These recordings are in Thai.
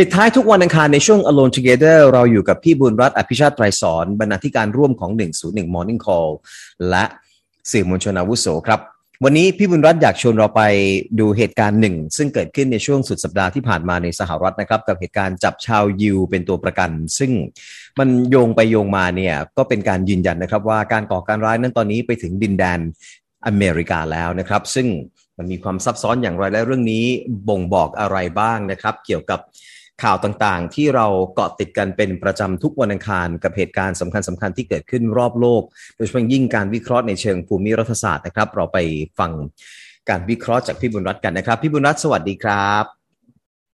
ปิดท้ายทุกวันอังคารในช่วง Alone Together เราอยู่กับพี่บุญรัตน์อภิชาติไตรสอนบรรณาธิการร่วมของ 101 Morning Call และสื่อมวลชนอาวุโสครับ วันนี้พี่บุญรัตน์อยากชวนเราไปดูเหตุการณ์หนึ่ง ซึ่งเกิดขึ้นในช่วงสุดสัปดาห์ที่ผ่านมาในสหรัฐนะครับ กับเหตุการณ์จับชาวยิวเป็นตัวประกัน ซึ่งมันโยงไปโยงมาเนี่ยก็เป็นการยืนยันนะครับ ว่าการก่อการร้ายนั้นตอนนี้ไปถึงดินแดนอเมริกาแล้วนะครับ ซึ่งมันมีความซับซ้อนอย่างไรและเรื่องนี้บ่งบอกอะไรบ้างนะครับ เกี่ยวกับ ข่าวต่างๆ ที่เราเกาะติดกันเป็นประจำทุกวันอังคารกับเหตุการณ์สำคัญสำคัญที่เกิดขึ้นรอบโลก โดยเฉพาะยิ่งการวิเคราะห์ในเชิงภูมิรัฐศาสตร์นะครับ เราไปฟังการวิเคราะห์จากพี่บุญรัตน์กันนะครับ พี่บุญรัตน์สวัสดีครับ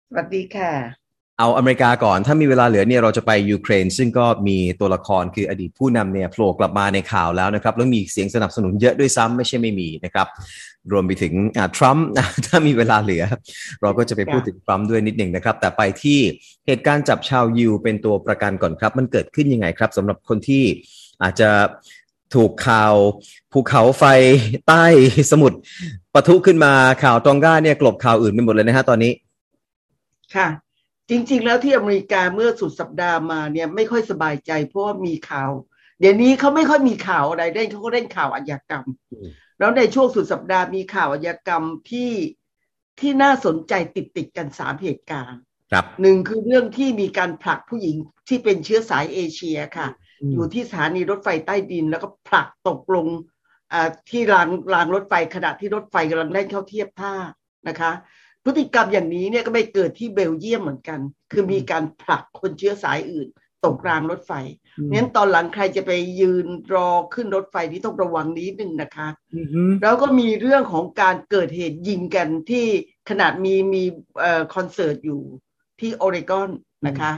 สวัสดีค่ะ เอาอเมริกาก่อนถ้ามีเวลาเหลือเนี่ยเราจะไปยูเครน ซึ่งก็มีตัวละครคืออดีตผู้นำเนี่ยโผล่กลับมาในข่าวแล้วนะครับแล้วมีเสียงสนับสนุนเยอะด้วยซ้ำไม่ใช่ไม่มีนะครับ รวมไปถึงทรัมป์ถ้ามีเวลาเหลือ เราก็จะไปพูดถึงทรัมป์ด้วยนิดหนึ่งนะครับ แต่ไปที่เหตุการณ์จับชาวยิวเป็นตัวประกันก่อนครับ มันเกิดขึ้นยังไงครับสำหรับคนที่อาจจะถูกข่าวภูเขาไฟใต้สมุทรปะทุขึ้นมาข่าวตองก้าเนี่ยกลบข่าวอื่นไปหมดเลยนะฮะตอนนี้ ค่ะ จริง ๆ แล้วที่อเมริกาเมื่อสุดสัปดาห์มาเนี่ยไม่ค่อยสบายใจ เพราะว่ามีข่าว เดี๋ยวนี้เขาไม่ค่อยมีข่าวอะไรเล่นเขาก็เล่นข่าวอาชญากรรม แล้วในช่วงสุดสัปดาห์มีข่าวอาชญากรรมที่ที่น่าสนใจติดติดกันสามเหตุการณ์ครับหนึ่งคือเรื่องที่มีการผลักผู้หญิงที่เป็นเชื้อสายเอเชียค่ะ อยู่ที่สถานีรถไฟใต้ดินแล้วก็ผลักตกลงที่รางรางรถไฟขณะที่รถไฟกำลังแล่นเข้าเทียบท่านะคะ พฤติกรรมอย่างนี้เนี่ยก็ไม่เกิดที่เบลเยียมเหมือนกัน คือมีการผลักคนเชื้อสายอื่นตกรางรถไฟนั้นตอนหลังใครจะไปยืนรอขึ้นรถไฟนี่ต้องระวังนิดนึงนะคะ แล้วก็มีเรื่องของการเกิดเหตุยิงกันที่ขนาดมีมีคอนเสิร์ตอยู่ที่โอเรกอนนะคะ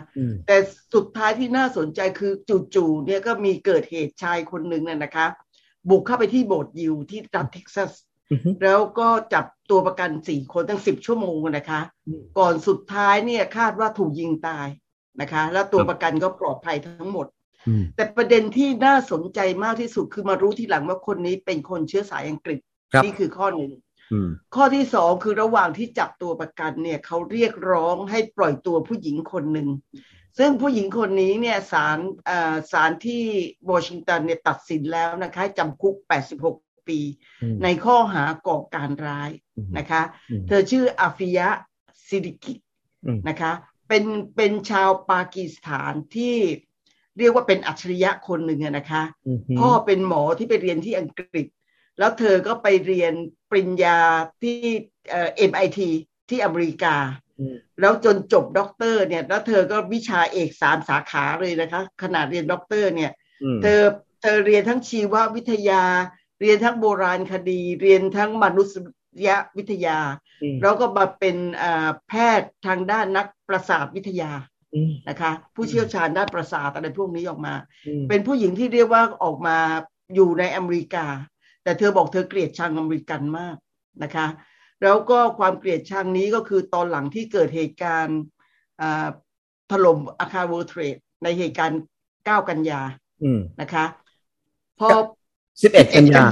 แต่สุดท้ายที่น่าสนใจคือจู่ๆเนี่ยก็มีเกิดเหตุชายคนหนึ่งน่ะนะคะ บุกเข้าไปที่โบสถ์ยิวที่รัฐเท็กซัส แล้วก็จับตัวประกันสี่คนตั้งสิบชั่วโมงนะคะ ก่อนสุดท้ายเนี่ยคาดว่าถูกยิงตายนะคะ แล้วตัวประกันก็ปลอดภัยทั้งหมด แต่ประเด็นที่น่าสนใจมากที่สุดคือมารู้ทีหลังว่าคนนี้เป็นคนเชื้อสายอังกฤษนี่คือข้อหนึ่งข้อที่สองคือระหว่างที่จับตัวประกันเนี่ยเขาเรียกร้องให้ปล่อยตัวผู้หญิงคนหนึ่งซึ่งผู้หญิงคนนี้เนี่ยศาลศาลที่วอชิงตันเนี่ยตัดสินแล้วนะคะจำคุก 86 ปี ในข้อหาก่อการร้ายนะคะ เธอชื่ออาฟิยะซิดิกินะคะ เป็นเป็นชาวปากีสถานที่เรียกว่าเป็นอัจฉริยะคนหนึ่งนะคะ พ่อเป็นหมอที่ไปเรียนที่อังกฤษ แล้วเธอก็ไปเรียนปริญญาที่ MIT ที่อเมริกา แล้วจนจบด็อกเตอร์เนี่ย แล้วเธอก็วิชาเอกสามสาขาเลยนะคะ ขนาดเรียนด็อกเตอร์เนี่ย เธอเธอเรียนทั้งชีววิทยา เรียนทั้งโบราณคดี เรียนทั้งมนุษยวิทยา แล้วก็มาเป็นแพทย์ทางด้านนักประสาทวิทยานะคะ ผู้เชี่ยวชาญด้านประสาทอะไรพวกนี้ออกมา เป็นผู้หญิงที่เรียกว่าออกมาอยู่ในอเมริกา แต่เธอบอกเธอเกลียดชังอเมริกันมากนะคะ แล้วก็ความเกลียดชังนี้ก็คือตอนหลังที่เกิดเหตุการณ์ถล่มอาคาร World Trade ในเหตุการณ์ 9 กันยานะคะ พอ สิบเอ็ดกันยา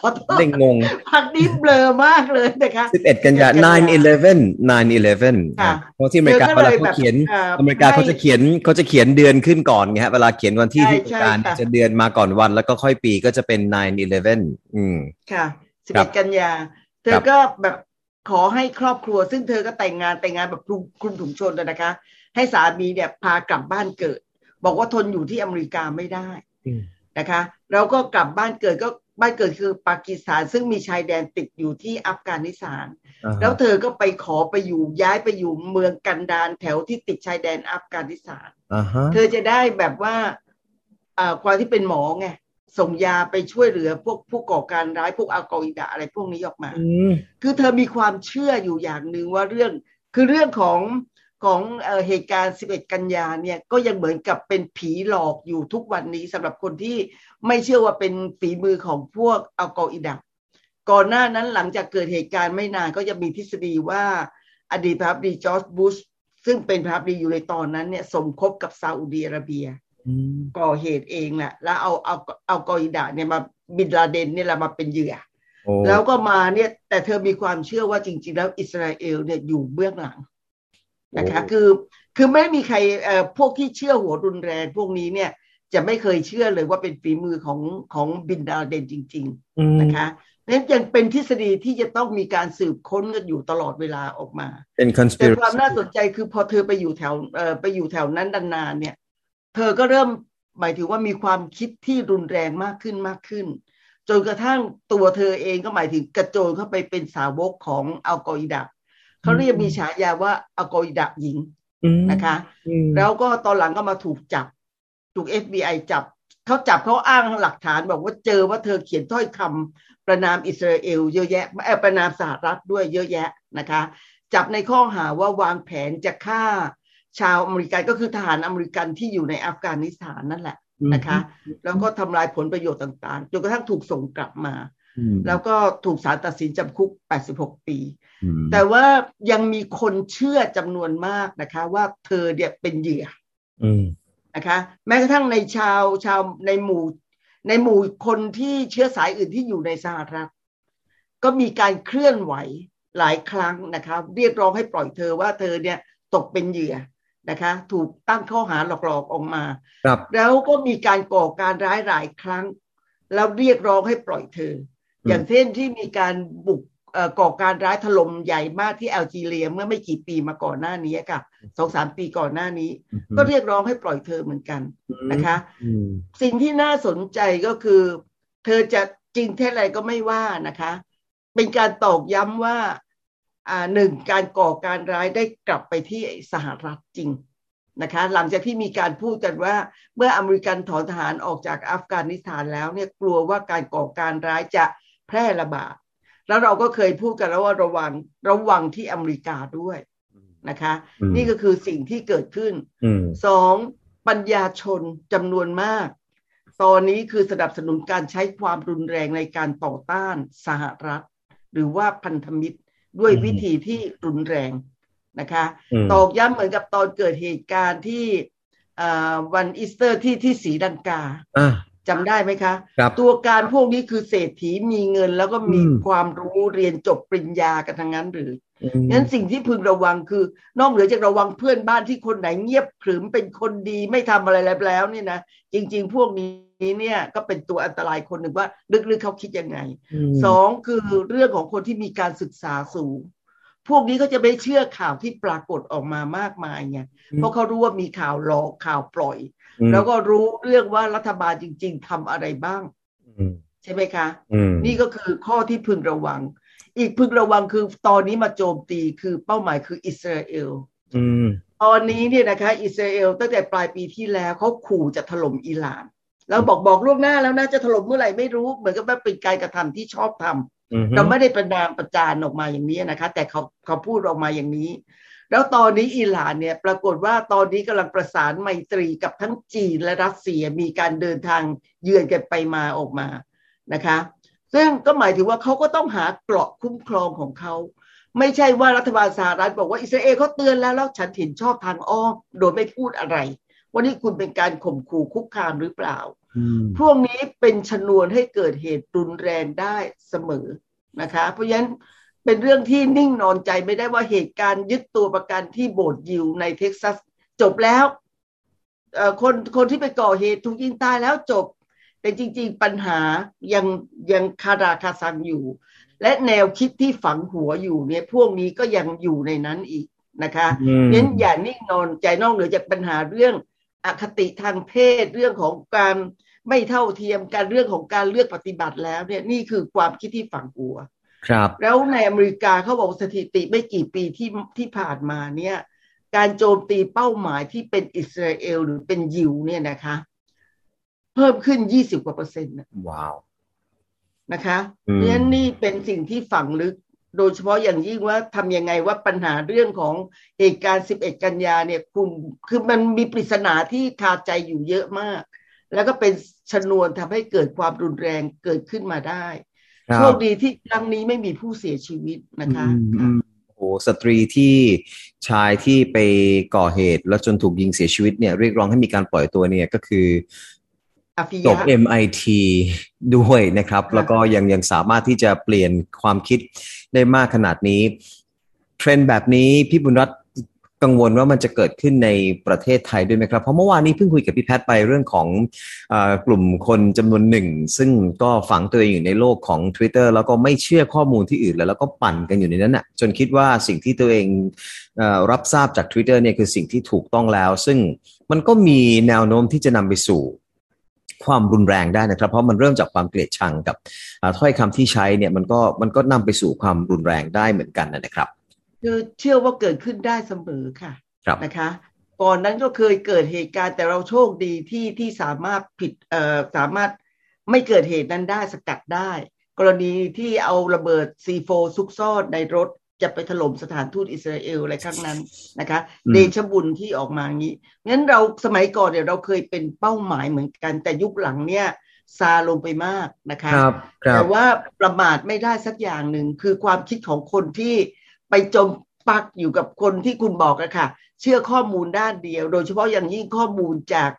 ขอโทษเด้งงงพักนี้เบลอมากเลยนะคะสิบเอ็ดกันยา nine eleven nine eleven เพราะที่อเมริกาเวลาเขาเขียนอเมริกาเขาจะเขียนเขาจะเขียนเดือนขึ้นก่อนไงฮะเวลาเขียนวันที่ที่การจะเดือนมาก่อนวันแล้วก็ค่อยปีก็จะเป็น nine eleven อืมค่ะสิบเอ็ดกันยา เธอก็แบบขอให้ครอบครัว ซึ่งเธอก็แต่งงานแต่งงานแบบคลุมถุงชนนะคะ ให้สามีเนี่ยพากลับบ้านเกิด บอกว่าทนอยู่ที่อเมริกาไม่ได้ นะคะแล้วก็กลับบ้านเกิดก็บ้านเกิดคือปากีสถานซึ่งมีชายแดนติดอยู่ที่อัฟกานิสถาน แล้วเธอก็ไปขอไปอยู่ย้ายไปอยู่เมืองกันดารแถวที่ติดชายแดนอัฟกานิสถาน เธอจะได้แบบว่าความที่เป็นหมอไงส่งยาไปช่วยเหลือพวกผู้ก่อการร้ายพวกอัลกออิดะอะไรพวกนี้ออกมา คือเธอมีความเชื่ออยู่อย่างหนึ่งว่าเรื่องคือเรื่องของ ของเหตุการณ์ 11 กันยาเนี่ยก็ยังเหมือนกับเป็นผีหลอกอยู่ทุกวันนี้สำหรับคนที่ไม่เชื่อว่าเป็นฝีมือของพวกอัลกออิดะก่อนหน้านั้นหลังจากเกิดเหตุการณ์ไม่นานก็จะมีทฤษฎีว่า อดีตพระดีจอร์จบุชซึ่งเป็นพระดีอยู่ในตอนนั้นเนี่ยสมคบกับซาอุดีอาระเบียก่อเหตุเองแหละแล้วเอาเอาเอากออิดะเนี่ยมาบินลาเดนเนี่ยแหละมาเป็นเหยื่อแล้วก็มาเนี่ยแต่เธอมีความเชื่อว่าจริง ๆ แล้วอิสราเอลเนี่ยอยู่เบื้องหลัง นะคะ คือคือไม่มีใครเอ่อพวกที่เชื่อหัวรุนแรงพวกนี้เนี่ยจะไม่เคยเชื่อเลยว่าเป็นฝีมือของของบินดาเดนจริง ๆ นะคะนั้นยังเป็นทฤษฎีที่จะต้องมีการสืบค้นกันอยู่ตลอดเวลาออกมาเป็นแต่ conspiracy ความน่าสนใจคือพอเธอไปอยู่แถวเอ่อไปอยู่แถวนั้นนานๆเนี่ย เธอก็เริ่มหมายถึงว่ามีความคิดที่รุนแรงมากขึ้นมากขึ้น จนกระทั่งตัวเธอเองก็หมายถึงกระโจนเข้าไปเป็นสาวกของอัลกออิดะ เขาเรียกมีฉายาว่าอัลกออิดะหญิงอืมนะคะอืมแล้วก็ตอนหลังก็มาถูกจับ ถูก FBI จับเขาจับเขาอ้างหลักฐานบอกว่าเจอว่าเธอเขียนถ้อยคำประนามอิสราเอลเยอะแยะเอ่อประนามสหรัฐด้วยเยอะแยะนะคะ จับในข้อหาว่าวางแผนจะฆ่า ชาวอเมริกันก็คือทหารอเมริกันที่อยู่ในอัฟกานิสถานนั่นแหละนะคะ แล้วก็ทำลายผลประโยชน์ต่างๆจนกระทั่งถูกส่งกลับมาอืม แล้วก็ถูกศาลตัดสินจำคุก 86 ปีอืมแต่ว่ายังมีคนเชื่อจำนวนมากนะคะ ว่าเธอเนี่ยเป็นเหยื่ออืมนะคะ แม้กระทั่งในชาวชาวในหมู่ ในหมู่คนที่เชื้อสายอื่นที่อยู่ในสหรัฐ ก็มีการเคลื่อนไหวหลายครั้งนะคะ เรียกร้องให้ปล่อยเธอว่าเธอเนี่ยตกเป็นเหยื่อนะคะ ถูกตั้งข้อหาหลอกๆออกมาครับแล้วก็มีการก่อการร้ายหลายครั้ง แล้วเรียกร้องให้ปล่อยเธอ อืมอย่างเช่นที่มีการบุกเอ่อก่อการร้ายถล่มใหญ่มากที่แอลจีเรียเมื่อไม่กี่ปีมาก่อนหน้านี้ค่ะสองสามปีก่อนหน้านี้ ก็เรียกร้องให้ปล่อยเธอเหมือนกันนะคะอืมสิ่งที่น่าสนใจก็คือ เธอจะจริงเท็จอะไรก็ไม่ว่านะคะ เป็นการตอกย้ำว่าอ่าหนึ่งการก่อการร้ายได้กลับไปที่สหรัฐจริงนะคะ หลังจากที่มีการพูดกันว่า เมื่ออเมริกันถอนทหารออกจากอัฟกานิสถานแล้วเนี่ยกลัวว่าการก่อการร้ายจะ แพร่ระบาด แล้วเราก็เคยพูดกันแล้วว่าระวังระวังที่อเมริกาด้วยนะคะอืมนี่ก็คือสิ่งที่เกิดขึ้นอืมสองปัญญาชนจำนวนมาก ตอนนี้คือสนับสนุนการใช้ความรุนแรงในการต่อต้านสหรัฐ หรือว่าพันธมิตรด้วยอืมวิธีที่รุนแรงนะคะอืมตอกย้ำเหมือนกับตอนเกิดเหตุการณ์ที่อ่าวันอีสเตอร์ที่ที่ศรีลังกาอ่า จำได้ไหมคะครับตัวการพวกนี้คือเศรษฐีมีเงินแล้วก็มีอืมความรู้เรียนจบปริญญากันทั้งนั้นหรืออืมงั้นสิ่งที่พึงระวังคือ นอกเหนือจากระวังเพื่อนบ้านที่คนไหนเงียบขรึมเป็นคนดีไม่ทำอะไรแล้วเนี่ยนะจริง ๆ พวกนี้เนี่ยก็เป็นตัวอันตรายคนหนึ่งว่าลึกๆเขาคิดยังไงมสองคือเรื่องของคนที่มีการศึกษาสูง พวกนี้ก็จะไม่เชื่อข่าวที่ปรากฏออกมามากมายไงเพราะเขารู้ว่ามีข่าวหลอกข่าวปล่อยอืม แล้วก็รู้เรื่องว่ารัฐบาลจริง ๆทำอะไรบ้างอืมใช่ไหมคะอืมนี่ก็คือข้อที่พึงระวัง อีกพึงระวังคือตอนนี้มาโจมตีคือเป้าหมายคืออิสราเอลอืมตอนนี้เนี่ยนะคะ อิสราเอลตั้งแต่ปลายปีที่แล้วเขาขู่จะถล่มอิหร่าน แล้วบอกบอกล่วงหน้าแล้วนะจะถล่มเมื่อไหร่ไม่รู้ เหมือนกับว่าเป็นการกระทำที่ชอบทำอืมเราไม่ได้ประนามประจานออกมาอย่างนี้นะคะ แต่เขาเขาพูดออกมาอย่างนี้ แล้วตอนนี้อิหร่านเนี่ยปรากฏว่าตอนนี้กำลังประสานไมตรีกับทั้งจีนและรัสเซียมีการเดินทางเยือนกันไปมาออกมานะคะ ซึ่งก็หมายถึงว่าเขาก็ต้องหาเกราะคุ้มครองของเขาไม่ใช่ว่ารัฐบาลสหรัฐบอกว่าอิสราเอลเขาเตือนแล้วแล้วฉันเห็นชอบทางอ้อมโดยไม่พูดอะไรว่านี่คุณเป็นการข่มขู่คุกคามหรือเปล่าอืมพวกนี้เป็นชนวนให้เกิดเหตุรุนแรงได้เสมอนะคะ เพราะฉะนั้น เป็นเรื่องที่นิ่งนอนใจไม่ได้ว่าเหตุการณ์ยึดตัวประกันที่โบสถ์ยิวในเท็กซัส จบแล้วเอ่อคนคนที่ไปก่อเหตุถูกยิงตายแล้วจบ แต่จริง ๆ ปัญหายังยังคาราคาซังอยู่ และแนวคิดที่ฝังหัวอยู่เนี่ยพวกนี้ก็ยังอยู่ในนั้นอีกนะคะอืมเน้นอย่านิ่งนอนใจนอกเหนือจากปัญหาเรื่องอคติทางเพศเรื่องของการไม่เท่าเทียมการเรื่องของการเลือกปฏิบัติแล้วเนี่ยนี่คือความคิดที่ฝังหัว ครับ แล้วในอเมริกาเขาบอกสถิติไม่กี่ปีที่ที่ผ่านมาเนี่ย การโจมตีเป้าหมายที่เป็นอิสราเอลหรือเป็นยิวเนี่ยนะคะ เพิ่มขึ้น20กว่าเปอร์เซ็นต์นะว้าวนะคะอืมเพราะฉะนั้นนี่เป็นสิ่งที่ฝังลึกโดยเฉพาะอย่างยิ่งว่าทำยังไงว่าปัญหาเรื่องของเหตุการณ์ 11 กันยาเนี่ยคุณคือมันมีปริศนาที่คาใจอยู่เยอะมาก แล้วก็เป็นชนวนทำให้เกิดความรุนแรงเกิดขึ้นมาได้ครั โชบคดีที่ครั้งนี้ไม่มีผู้เสียชีวิตนะคะอืมอืมโอ้สตรีที่ชายที่ไปก่อเหตุ แล้วจนถูกยิงเสียชีวิตเนี่ย เรียกร้องให้มีการปล่อยตัวเนี่ยก็คืออาฟิจยะบ MIT ด้วยนะครับค่ะแล้วก็ยังยังสามารถที่จะเปลี่ยนความคิดได้มากขนาดนี้ เทรนด์แบบนี้พี่บุญรัตน์ กังวลว่ามันจะเกิดขึ้นในประเทศไทยด้วยไหมครับ เพราะเมื่อวานนี้เพิ่งคุยกับพี่แพทย์ไปเรื่องของอกลุ่มคนจำนวนหนึ่ง ซึ่งก็ฝังตัวเองอยู่ในโลกของ Twitter แล้วก็ไม่เชื่อข้อมูลที่อื่นแล้วแล้วก็ปั่นกันอยู่ในนั้นน่ะจนคิดว่าสิ่งที่ตัวเองรับทราบจาก Twitter เนี่ยคือสิ่งที่ถูกต้องแล้ว ซึ่งมันก็มีแนวโน้มที่จะนำไปสู่ความรุนแรงได้นะครับ เพราะมันเริ่มจากความเกลียดชังกับถ้อยคำที่ใช้เนี่ยมันก็มันก็นำไปสู่ความรุนแรงได้เหมือนกันนะครับ คือเชื่อว่าเกิดขึ้นได้เสมอค่ะคนะคะ ก่อนนั้นก็เคยเกิดเหตุการณ์แต่เราโชคดีที่ที่สามารถผิดเอ่อสามารถไม่เกิดเหตุนั้นได้สกัดได้ กรณีที่เอาระเบิดซีโฟซุกซ่อนในรถจะไปถล่มสถานทูตอิสราเอลอะไรครั้งนั้นนะคะ เดชบุญที่ออกมางี้งั้นเราสมัยก่อนเนี่ยเราเคยเป็นเป้าหมายเหมือนกัน แต่ยุคหลังเนี่ยซาลงไปมากนะคะแต่ว่าประมาทไม่ได้สักอย่างหนึ่งคือความคิดของคนที่ ไปจมปักอยู่กับคนที่คุณบอกอะค่ะ เชื่อข้อมูลด้านเดียว โดยเฉพาะอย่างยิ่งข้อมูลจาก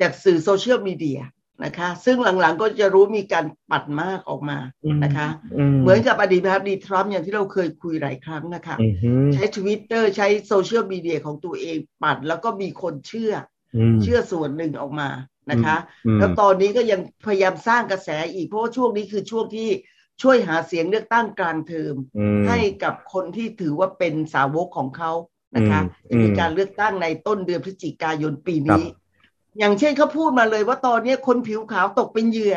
จากสื่อโซเชียลมีเดียนะคะ ซึ่งหลังๆก็จะรู้มีการปั่นมากออกมานะคะ เหมือนกับอดีตประธานาธิบดีทรัมป์อย่างที่เราเคยคุยหลายครั้งนะคะ ใช้ทวิตเตอร์ใช้โซเชียลมีเดียของตัวเองปั่นแล้วก็มีคนเชื่อ เชื่อส่วนหนึ่งออกมานะคะ แล้วตอนนี้ก็ยังพยายามสร้างกระแสอีกเพราะว่าช่วงนี้คือช่วงที่ ช่วยหาเสียงเลือกตั้งกลางเทอมให้กับคนที่ถือว่าเป็นสาวกของเขานะคะมีการเลือกตั้งในต้นเดือนพฤศจิกายนปีนี้ อย่างเช่นเขาพูดมาเลยว่าตอนนี้คนผิวขาวตกเป็นเหยื่อ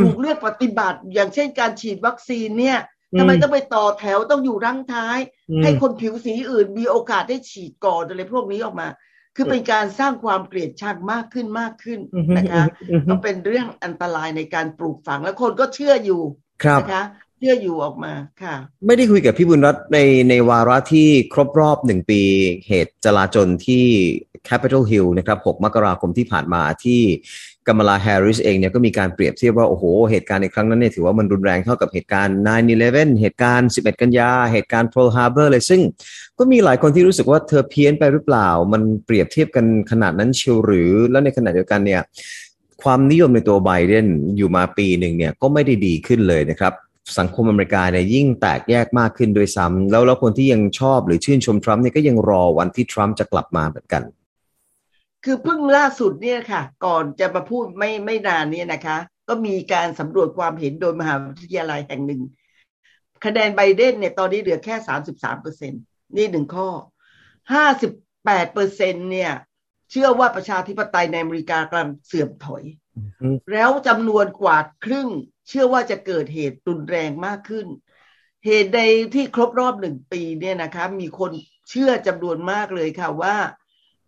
ถูกเลือกปฏิบัติ อย่างเช่นการฉีดวัคซีนเนี่ยทำไมต้องไปต่อแถวต้องอยู่รังท้าย ให้คนผิวสีอื่นมีโอกาสได้ฉีดก่อนอะไรพวกนี้ออกมา คือเป็นการสร้างความเกลียดชังมากขึ้นมากขึ้นนะคะก็เป็นเรื่องอันตรายในการปลูกฝังแล้วคนก็เชื่ออยู่ ครับนะคะเชื่ออยู่ออกมาค่ะ ไม่ได้คุยกับพี่บุญรัตน์ในในวาระที่ครบรอบหนึ่งปีเหตุจลาจลที่ Capitol Hill นะครับ 6 มกราคมที่ผ่านมาที่กัมลาแฮร์ริสเองเนี่ยก็มีการเปรียบเทียบว่า โอ้โห เหตุการณ์ในครั้งนั้นเนี่ยถือว่ามันรุนแรงเท่ากับเหตุการณ์ 9-11 เหตุการณ์ 11 กันยา เหตุการณ์ Pearl Harbor เลย ซึ่งก็มีหลายคนที่รู้สึกว่าเธอเพี้ยนไปหรือเปล่า มันเปรียบเทียบกันขนาดนั้นเชียวหรือ แล้วในขณะเดียวกันเนี่ย ความนิยมในตัวไบเดนอยู่มาปีหนึ่งเนี่ยก็ไม่ได้ดีขึ้นเลยนะครับ สังคมอเมริกาเนี่ยยิ่งแตกแยกมากขึ้นโดยซ้ำแล้วแล้วคนที่ยังชอบหรือชื่นชมทรัมป์เนี่ยก็ยังรอวันที่ทรัมป์จะกลับมาเหมือนกัน คือเพิ่งล่าสุดเนี่ยค่ะ ก่อนจะมาพูดไม่ไม่นานเนี้นะคะ ก็มีการสำรวจความเห็นโดยมหาวิทยาลัยแห่งหนึ่ง คะแนนไบเดนเนี่ยตอนนี้เหลือแค่สามสิบสามเปอร์เซ็นนี่หนึ่งข้อห้าสิบแปดเปอร์เซ็นเนี่ย เชื่อว่าประชาธิปไตยในอเมริกากำลังเสื่อมถอย แล้วจำนวนกว่าครึ่ง เชื่อว่าจะเกิดเหตุรุนแรงมากขึ้น เหตุใดที่ครบรอบหนึ่งปีเนี่ยนะคะมีคนเชื่อจำนวนมากเลยค่ะว่า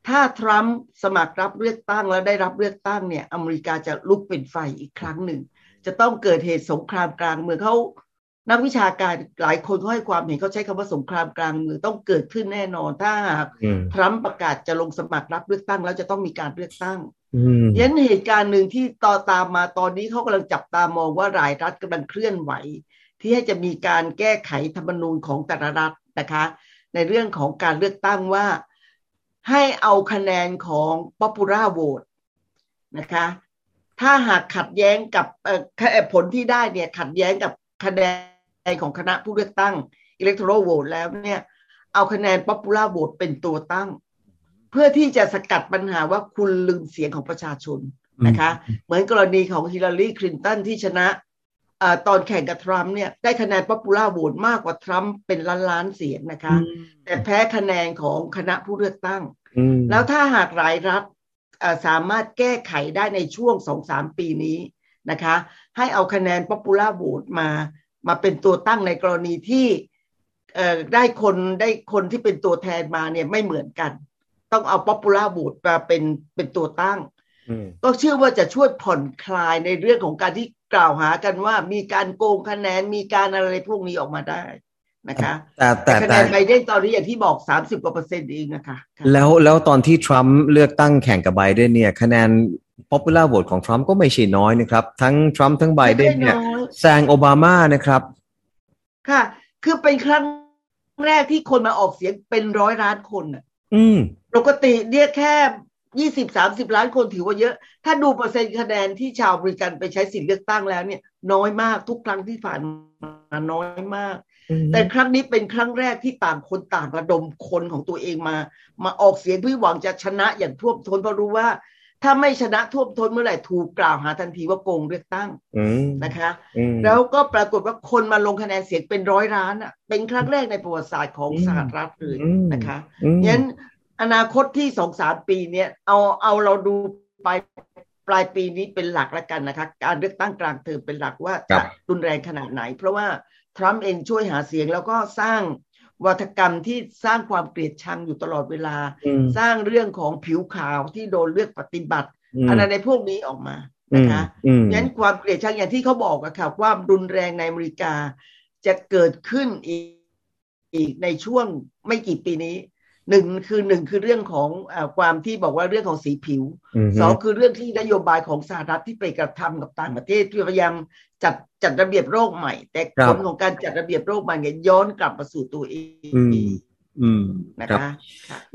ถ้าทรัมป์สมัครรับเลือกตั้งแล้วได้รับเลือกตั้งเนี่ย อเมริกาจะลุกเป็นไฟอีกครั้งหนึ่ง จะต้องเกิดเหตุสงครามกลางเมืองเขา นักวิชาการหลายคนเขาให้ความเห็นเขาใช้คำว่าสงครามกลางเมืองต้องเกิดขึ้นแน่นอน ถ้าหากทรัมป์ประกาศจะลงสมัครรับเลือกตั้งแล้วจะต้องมีการเลือกตั้งยันเหตุการณ์หนึ่งที่ต่อตามมาตอนนี้เขากำลังจับตามองว่ารายรัฐกำลังเคลื่อนไหว ที่ให้จะมีการแก้ไขธรรมนูญของแต่ละรัฐนะคะ ในเรื่องของการเลือกตั้งว่าให้เอาคะแนนของ popular vote นะคะ ถ้าหากขัดแย้งกับผลที่ได้เนี่ยขัดแย้งกับคะแนน ของคณะผู้เลือกตั้ง electoral vote แล้วเนี่ย เอาคะแนน popular vote เป็นตัวตั้ง เพื่อที่จะสกัดปัญหาว่าคุณลืมเสียงของประชาชนนะคะ เหมือนกรณีของฮิลลารีคลินตันที่ชนะอตอนแข่งกับทรัมป์เนี่ยได้คะแนนป๊อปปูล่าโหวตมากกว่าทรัมป์เป็นล้านล้านเสียงนะคะ แต่แพ้คะแนนของคณะผู้เลือกตั้ง แล้วถ้าหากหลายรัฐสามารถแก้ไขได้ในช่วงสองสามปีนี้นะคะ ให้เอาคะแนน popular vote มา มาเป็นตัวตั้งในกรณีที่ได้คนได้คนที่เป็นตัวแทนมาเนี่ยไม่เหมือนกัน ต้องเอา popular vote มาเป็นเป็นตัวตั้งก็เชื่อว่าจะช่วยผ่อนคลายในเรื่องของการที่กล่าวหากันว่ามีการโกงคะแนนมีการอะไรพวกนี้ออกมาได้นะคะ แต่แต่คะแนนไบเดนตอนนี้อย่างที่บอกสามสิบกว่าเปอร์เซ็นต์เองนะคะ แล้วแล้วตอนที่ทรัมป์เลือกตั้งแข่งกับไบเดนเนี่ย คะแนน popular vote ของทรัมป์ก็ไม่ใช่น้อยนะครับ ทั้งทรัมป์ทั้งไบเดนเนี่ยแซงโอบามานะครับ ค่ะ คือเป็นครั้งแรกที่คนมาออกเสียงเป็นร้อยล้านคนอะ อืมปกติเนี่ยแค่ยี่สิบสามสิบล้านคนถือว่าเยอะ ถ้าดูเปอร์เซ็นต์คะแนนที่ชาวบริการไปใช้สิทธิเลือกตั้งแล้วเนี่ย น้อยมากทุกครั้งที่ผ่านมาน้อยมาก แต่ครั้งนี้เป็นครั้งแรกที่ต่างคนต่างระดมคนของตัวเองมา มาออกเสียงเพื่อหวังจะชนะอย่างท่วมท้นเพราะรู้ว่า ถ้าไม่ชนะท่วมท้นเมื่อไหร่ถูกกล่าวหาทันทีว่าโกงเลือกตั้งนะคะ แล้วก็ปรากฏว่าคนมาลงคะแนนเสียงเป็นร้อยล้านอะ เป็นครั้งแรกในประวัติศาสตร์ของสหรัฐเลยนะคะงั้นอนาคตที่สองสามปีเนี้ยเอาเอาเราดูไปปลายปีนี้เป็นหลักแล้วกันนะคะ การเลือกตั้งกลางเทอมเป็นหลักว่าจะรุนแรงขนาดไหน เพราะว่าทรัมป์เองช่วยหาเสียงแล้วก็สร้าง วัฒกรรมที่สร้างความเกลียดชังอยู่ตลอดเวลา สร้างเรื่องของผิวขาวที่โดนเลือกปฏิบัติอะไรในพวกนี้ออกมานะคะงั้นความเกลียดชังอย่างที่เขาบอกอะค่ะความรุนแรงในอเมริกาจะเกิดขึ้นอีกอีกในช่วงไม่กี่ปีนี้ หนึ่งคือหนึ่งคือเรื่องของอความที่บอกว่าเรื่องของสีผิวสองคือเรื่องที่นโยบายของสหรัฐที่ไปกระทำกับต่างประเทศที่พยายามจัดจัดระเบียบโรคใหม่ แต่ผลของการจัดระเบียบโรคใหม่เนี่ยย้อนกลับมาสู่ตัวเองอืมนะคะ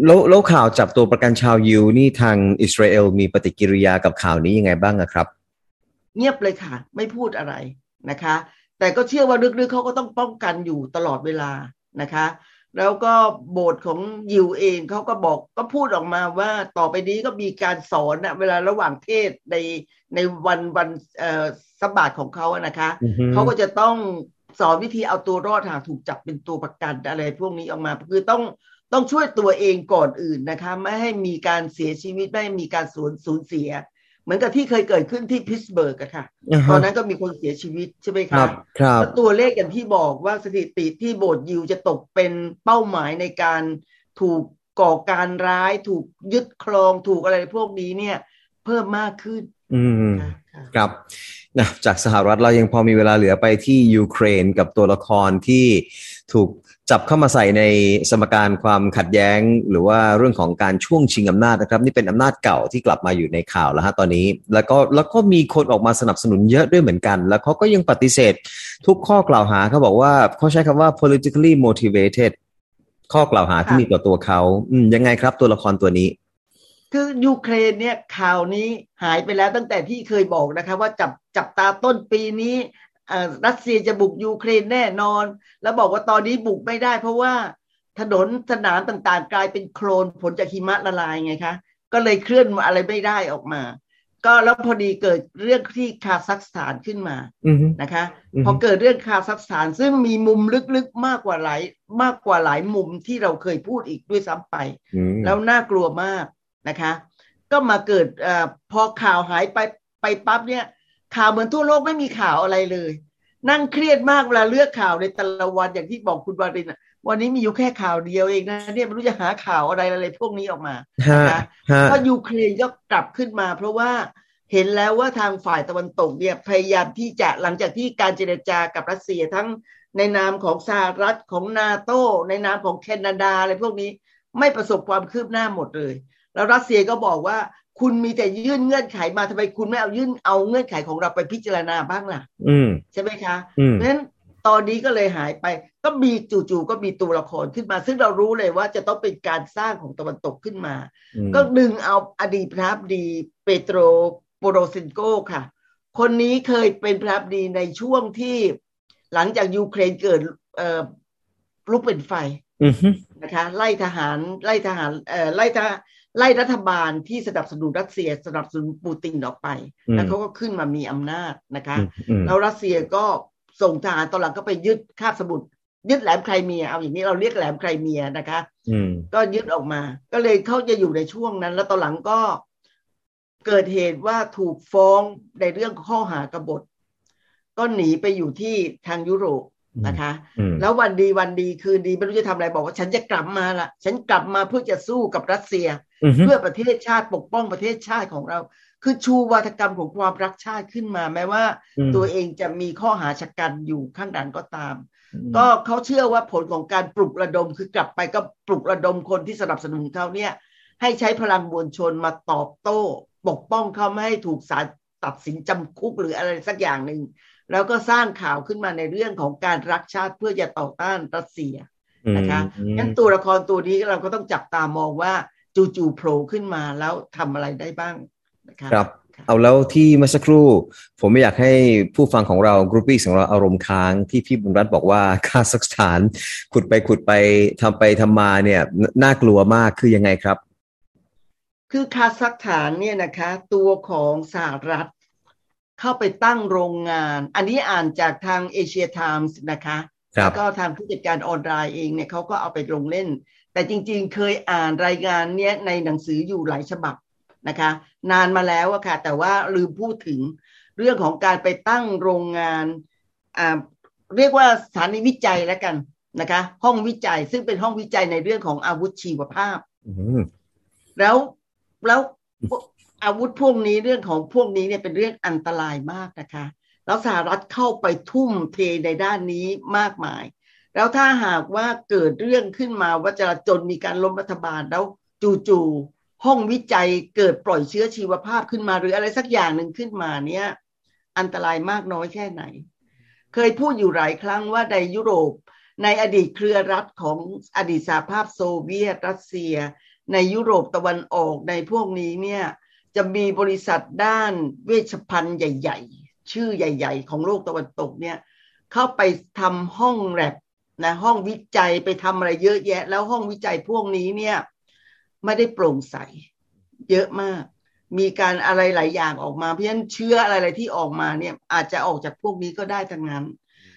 แล้วแล้วข่าวจับตัวประกันชาวยิวนี่ทางอิสราเอลมีปฏิกิริยากับข่าวนี้ยังไงบ้างครับ เงียบเลยค่ะ ไม่พูดอะไรนะคะ แต่ก็เชื่อว่าลึกๆเขาก็ต้องป้องกันอยู่ตลอดเวลานะคะ แล้วก็โบสถ์ของยิวเองเขาก็บอกก็พูดออกมาว่าต่อไปนี้ก็มีการสอนนะเวลาระหว่างเทศในในวันวันเอ่อสบาทของเขาอะนะคะเขาก็จะต้องสอนวิธีเอาตัวรอดหากถูกจับเป็นตัวประกันอะไรพวกนี้ออกมาคือต้องต้องช่วยตัวเองก่อนอื่นนะคะ ไม่ให้มีการเสียชีวิตไม่ให้มีการสูญสูญเสีย เหมือนกับที่เคยเกิดขึ้นที่พิสเบิร์กอะค่ะ ตอนนั้นก็มีคนเสียชีวิตใช่ไหมครับครับตัวเลขอย่างที่บอกว่าสถิติที่โบสถ์ยิวจะตกเป็นเป้าหมายในการถูกก่อการร้ายถูกยึดครองถูกอะไรพวกนี้เนี่ย เพิ่มมากขึ้น อืมครับนะจากสหรัฐเรายังพอมีเวลาเหลือไปที่ยูเครนกับตัวละครที่ถูก จับเข้ามาใส่ในสมการความขัดแย้ง หรือว่าเรื่องของการช่วงชิงอำนาจนะครับ นี่เป็นอำนาจเก่าที่กลับมาอยู่ในข่าวแล้วฮะตอนนี้ แล้วก็แล้วก็มีคนออกมาสนับสนุนเยอะด้วยเหมือนกัน แล้วเขาก็ยังปฏิเสธ ทุกข้อกล่าวหาเขาบอกว่าเขาใช้คำว่า politically motivated ข้อกล่าวหาที่มีต่อตัวเขาอืยังไงครับตัวละครตัวนี้ คือยูเครนเนี่ยข่าวนี้หายไปแล้วตั้งแต่ที่เคยบอกนะคะ ว่าจับจับตาต้นปีนี้ รัสเซียจะบุกยูเครนแน่นอน แล้วบอกว่าตอนนี้บุกไม่ได้ เพราะว่าถนนสนามต่างๆ กลายเป็นโคลนผลจากหิมะละลายไงคะ ก็เลยเคลื่อนอะไรไม่ได้ออกมา ก็แล้วพอดีเกิดเรื่องที่คาซัคสถานขึ้นมานะคะ พอเกิดเรื่องคาซัคสถานซึ่งมีมุมลึกๆมากกว่าหลายมากกว่าหลายมุมที่เราเคยพูดอีกด้วยซ้ำไป แล้วน่ากลัวมากนะคะ ก็มาเกิดอพอข่าวหายไปไปปั๊บเนี่ย ข่าวเหมือนทั่วโลกไม่มีข่าวอะไรเลย นั่งเครียดมากเวลาเลือกข่าวในแต่ละวันอย่างที่บอกคุณวารินวันนี้มีอยู่แค่ข่าวเดียวเองนะเนี่ยไม่รู้จะหาข่าวอะไรอะไรพวกนี้ออกมานะก็ยูเครนก็กลับขึ้นมา เพราะว่าเห็นแล้วว่าทางฝ่ายตะวันตกเนี่ยพยายามที่จะหลังจากที่การเจรจากับรัสเซียทั้งในนามของสหรัฐของนาโตในนามของแคนาดาอะไรพวกนี้ไม่ประสบความคืบหน้าหมดเลย แล้วรัสเซียก็บอกว่า คุณมีแต่ยื่นเงื่อนไขมาทำไมคุณไม่เอายื่นเอาเงื่อนไขของเราไปพิจารณาบ้างล่ะ อืมใช่ไหมคะเพราะฉะนั้นตอนนี้ก็เลยหายไป ก็มีจู่ๆก็มีตัวละครขึ้นมา ซึ่งเรารู้เลยว่าจะต้องเป็นการสร้างของตะวันตกขึ้นมา ก็ดึงเอาอดีตพระดีเปโตรโปโรเซนโกค่ะ คนนี้เคยเป็นพระดีในช่วงที่หลังจากยูเครนเกิดเอ่อลุกเป็นไฟนะคะ ไล่ทหารไล่ทหารเอ่อไล่ทหาร ไล่รัฐบาลที่สนับสนุนรัสเซียสนับสนุนปูตินออกไป แล้วเขาก็ขึ้นมามีอำนาจนะคะ แล้วรัสเซียก็ส่งทหารตอนหลังก็ไปยึดคาบสมุทรยึดแหลมไครเมียเอาอย่างนี้เราเรียกแหลมไครเมียนะคะก็ยึดออกมา ก็เลยเขาจะอยู่ในช่วงนั้น แล้วตอนหลังก็เกิดเหตุว่าถูกฟ้องในเรื่องข้อหากบฏ ก็หนีไปอยู่ที่ทางยุโรป นะคะ แล้ววันดีวันดีคืนดีไม่รู้จะทำอะไรบอกว่าฉันจะกลับมาละฉันกลับมาเพื่อจะสู้กับรัสเซีย เพื่อประเทศชาติปกป้องประเทศชาติของเรา คือชูวาทกรรมของความรักชาติขึ้นมา แม้ว่า ตัวเองจะมีข้อหาชะกันอยู่ข้างดันก็ตาม ก็เขาเชื่อว่าผลของการปลุกระดมคือกลับไปก็ปลุกระดมคนที่สนับสนุนเขาเนี่ย ให้ใช้พลังมวลชนมาตอบโต้ ปกป้องเขาไม่ให้ถูกศาลตัดสินจำคุกหรืออะไรสักอย่างหนึ่ง แล้วก็สร้างข่าวขึ้นมาในเรื่องของการรักชาติเพื่อจะต่อต้านรัสเซียนะคะงั้นตัวละครตัวนี้เราก็ต้องจับตามองว่าจู่ๆโผล่ขึ้นมาแล้วทำอะไรได้บ้างนะคะครับเอาแล้วที่เมื่อสักครู่ ผมไม่อยากให้ผู้ฟังของเรา groupie ของเราอารมณ์ค้างที่พี่บุญรัตน์บอกว่าคาซัคสถาน ขุดไปขุดไปทำไปทำมาเนี่ยน่ากลัวมากคือยังไงครับ คือคาซัคสถานเนี่ยนะคะ ตัวของสหรัฐ เข้าไปตั้งโรงงาน อันนี้อ่านจากทางเอเชียไทมส์นะคะแล้วก็ทางผู้จัดการออนไลน์เองเนี่ยเขาก็เอาไปลงเล่น แต่จริงๆ เคยอ่านรายงานเนี้ยในหนังสืออยู่หลายฉบับนะคะ นานมาแล้วอะค่ะ แต่ว่าลืมพูดถึงเรื่องของการไปตั้งโรงงานอ่าเรียกว่าสถานีวิจัยแล้วกันนะคะ ห้องวิจัยซึ่งเป็นห้องวิจัยในเรื่องของอาวุธชีวภาพแล้วแล้ว อาวุธพวกนี้เรื่องของพวกนี้เนี่ยเป็นเรื่องอันตรายมากนะคะ แล้วสหรัฐเข้าไปทุ่มเทในด้านนี้มากมาย แล้วถ้าหากว่าเกิดเรื่องขึ้นมาว่าจะจนมีการล้มรัฐบาลแล้วจู่ๆห้องวิจัยเกิดปล่อยเชื้อชีวภาพขึ้นมาหรืออะไรสักอย่างหนึ่งขึ้นมาเนี่ยอันตรายมากน้อยแค่ไหน เคยพูดอยู่หลายครั้งว่าในยุโรป ในอดีตเครือรัฐของอดีตสหภาพโซเวียตรัสเซีย ในยุโรปตะวันออกในพวกนี้เนี่ย จะมีบริษัทด้านเวชภัณฑ์ใหญ่ ๆ ชื่อใหญ่ ๆ ของโลกตะวันตกเนี่ยเข้าไปทำห้องแลบนะห้องวิจัยไปทำอะไรเยอะแยะ แล้วห้องวิจัยพวกนี้เนี่ยไม่ได้โปร่งใส เยอะมาก มีการอะไรหลายอย่างออกมาเพราะฉะนั้นเชื้ออะไรๆที่ออกมาเนี่ยอาจจะออกจากพวกนี้ก็ได้ทั้งนั้น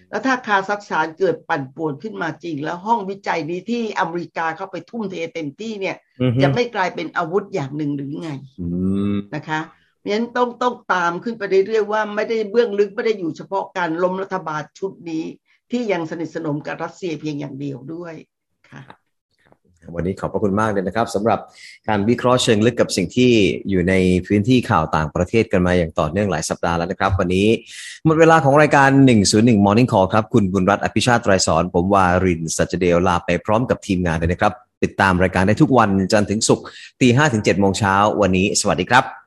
แล้วถ้าคาซักสถานเกิดปั่นป่วนขึ้นมาจริง แล้วห้องวิจัยนี้ที่อเมริกาเข้าไปทุ่มเทเต็มที่เนี่ย จะไม่กลายเป็นอาวุธอย่างหนึ่งหรือไงนะคะเพราะฉะนั้นต้องต้องตามขึ้นไปเรื่อยๆว่าไม่ได้เบื้องลึกไม่ได้อยู่เฉพาะการล้มรัฐบาลชุดนี้ ที่ยังสนิทสนมกับรัสเซียเพียงอย่างเดียวด้วยค่ะ วันนี้ขอบพระคุณมากเลยนะครับสำหรับการวิเคราะห์เชิงลึกกับสิ่งที่อยู่ในพื้นที่ข่าวต่างประเทศกันมาอย่างต่อเนื่องหลายสัปดาห์แล้วนะครับ วันนี้หมดเวลาของรายการ 101 Morning Call ครับ คุณบุญรัตน์อภิชาติไตรสอนผมวารินสัจเดลลาไปพร้อมกับทีมงานเลยนะครับ ติดตามรายการได้ทุกวันจันทร์ถึงศุกร์ตีห้าถึงเจ็ดโมงเช้าวันนี้ สวัสดีครับ